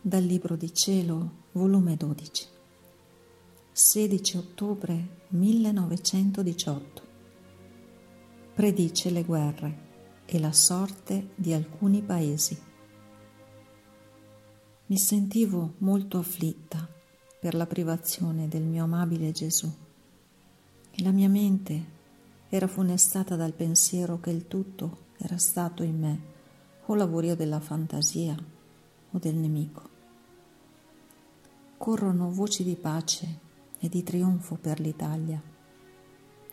Dal Libro di Cielo, volume 12, 16 ottobre 1918. Predice le guerre e la sorte di alcuni paesi. Mi sentivo molto afflitta per la privazione del mio amabile Gesù e la mia mente era funestata dal pensiero che il tutto era stato in me o lavorio della fantasia o del nemico. Corrono voci di pace e di trionfo per l'Italia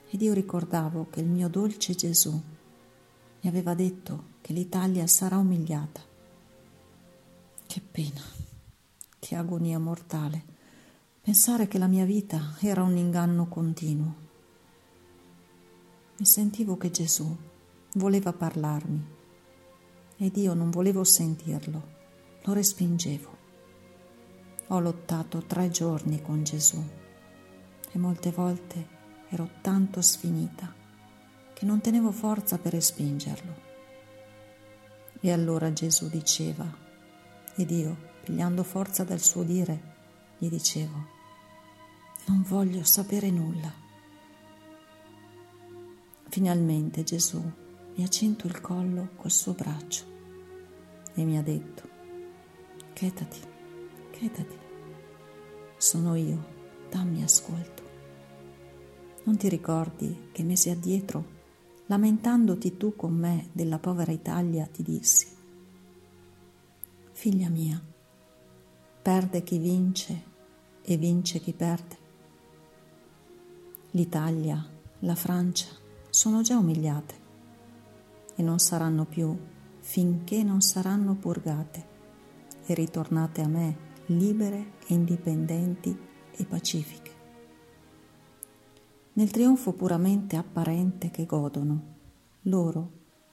ed io ricordavo che il mio dolce Gesù mi aveva detto che l'Italia sarà umiliata. Che pena, che agonia mortale, pensare che la mia vita era un inganno continuo. Mi sentivo che Gesù voleva parlarmi ed io non volevo sentirlo, lo respingevo. Ho lottato tre giorni con Gesù e molte volte ero tanto sfinita che non tenevo forza per respingerlo. E allora Gesù diceva, ed io, pigliando forza dal suo dire, gli dicevo, non voglio sapere nulla. Finalmente Gesù mi ha cinto il collo col suo braccio e mi ha detto, chetati, chetati, sono io, dammi ascolto. Non ti ricordi che mesi addietro, lamentandoti tu con me della povera Italia, ti dissi, figlia mia, perde chi vince e vince chi perde. L'Italia, la Francia sono già umiliate e non saranno più finché non saranno purgate e ritornate a me libere e indipendenti e pacifiche. Nel trionfo puramente apparente che godono, loro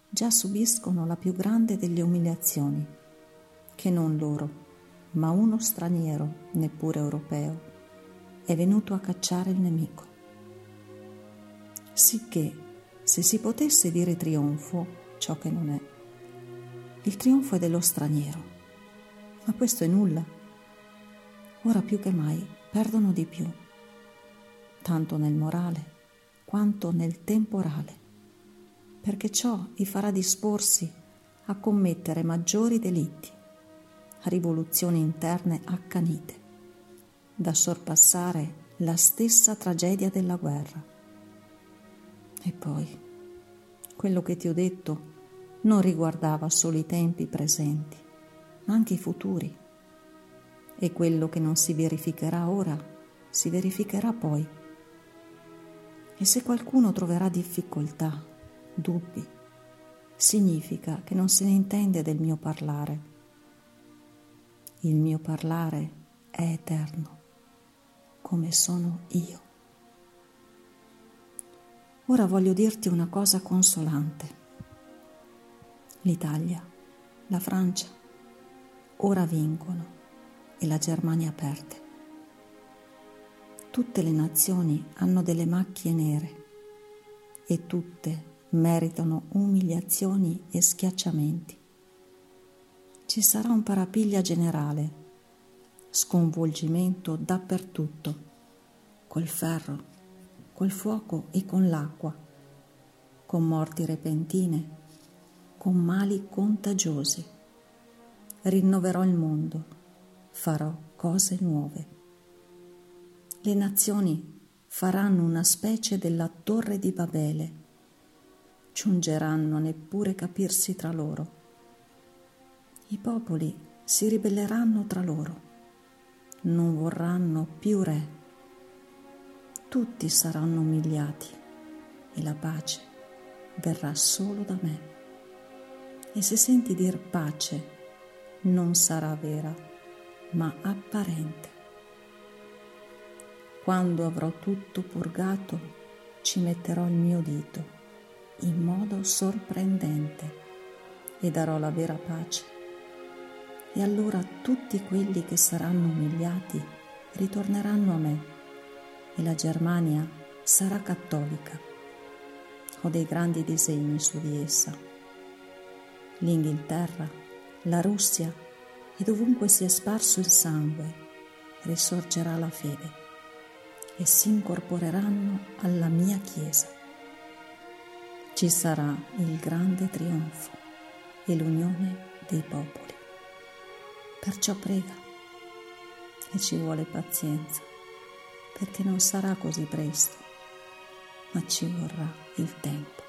già subiscono la più grande delle umiliazioni, che non loro, ma uno straniero, neppure europeo, è venuto a cacciare il nemico. Sicché, se si potesse dire trionfo, ciò che non è, il trionfo è dello straniero, ma questo è nulla. Ora più che mai perdono di più, tanto nel morale quanto nel temporale, perché ciò li farà disporsi a commettere maggiori delitti, a rivoluzioni interne accanite, da sorpassare la stessa tragedia della guerra. E poi, quello che ti ho detto non riguardava solo i tempi presenti, ma anche i futuri. E quello che non si verificherà ora, si verificherà poi. E se qualcuno troverà difficoltà, dubbi, significa che non se ne intende del mio parlare. Il mio parlare è eterno, come sono io. Ora voglio dirti una cosa consolante l'Italia, la Francia, ora vincono e la Germania perde. Tutte le nazioni hanno delle macchie nere e tutte meritano umiliazioni e schiacciamenti. Ci sarà un parapiglia generale, sconvolgimento dappertutto, col ferro, col fuoco e con l'acqua, con morti repentine con mali contagiosi. Rinnoverò il mondo, farò cose nuove. Le nazioni faranno una specie della torre di Babele, giungeranno a neppure capirsi tra loro. I popoli si ribelleranno tra loro, non vorranno più re. Tutti saranno umiliati e la pace verrà solo da me. E se senti dir pace, non sarà vera, ma apparente. Quando avrò tutto purgato, ci metterò il mio dito in modo sorprendente e darò la vera pace. E allora tutti quelli che saranno umiliati ritorneranno a me e la Germania sarà cattolica. Ho dei grandi disegni su di essa l'Inghilterra, la Russia e dovunque si è sparso il sangue risorgerà la fede e si incorporeranno alla mia Chiesa. Ci sarà il grande trionfo e l'unione dei popoli. Perciò prega e ci vuole pazienza, perché non sarà così presto, ma ci vorrà il tempo.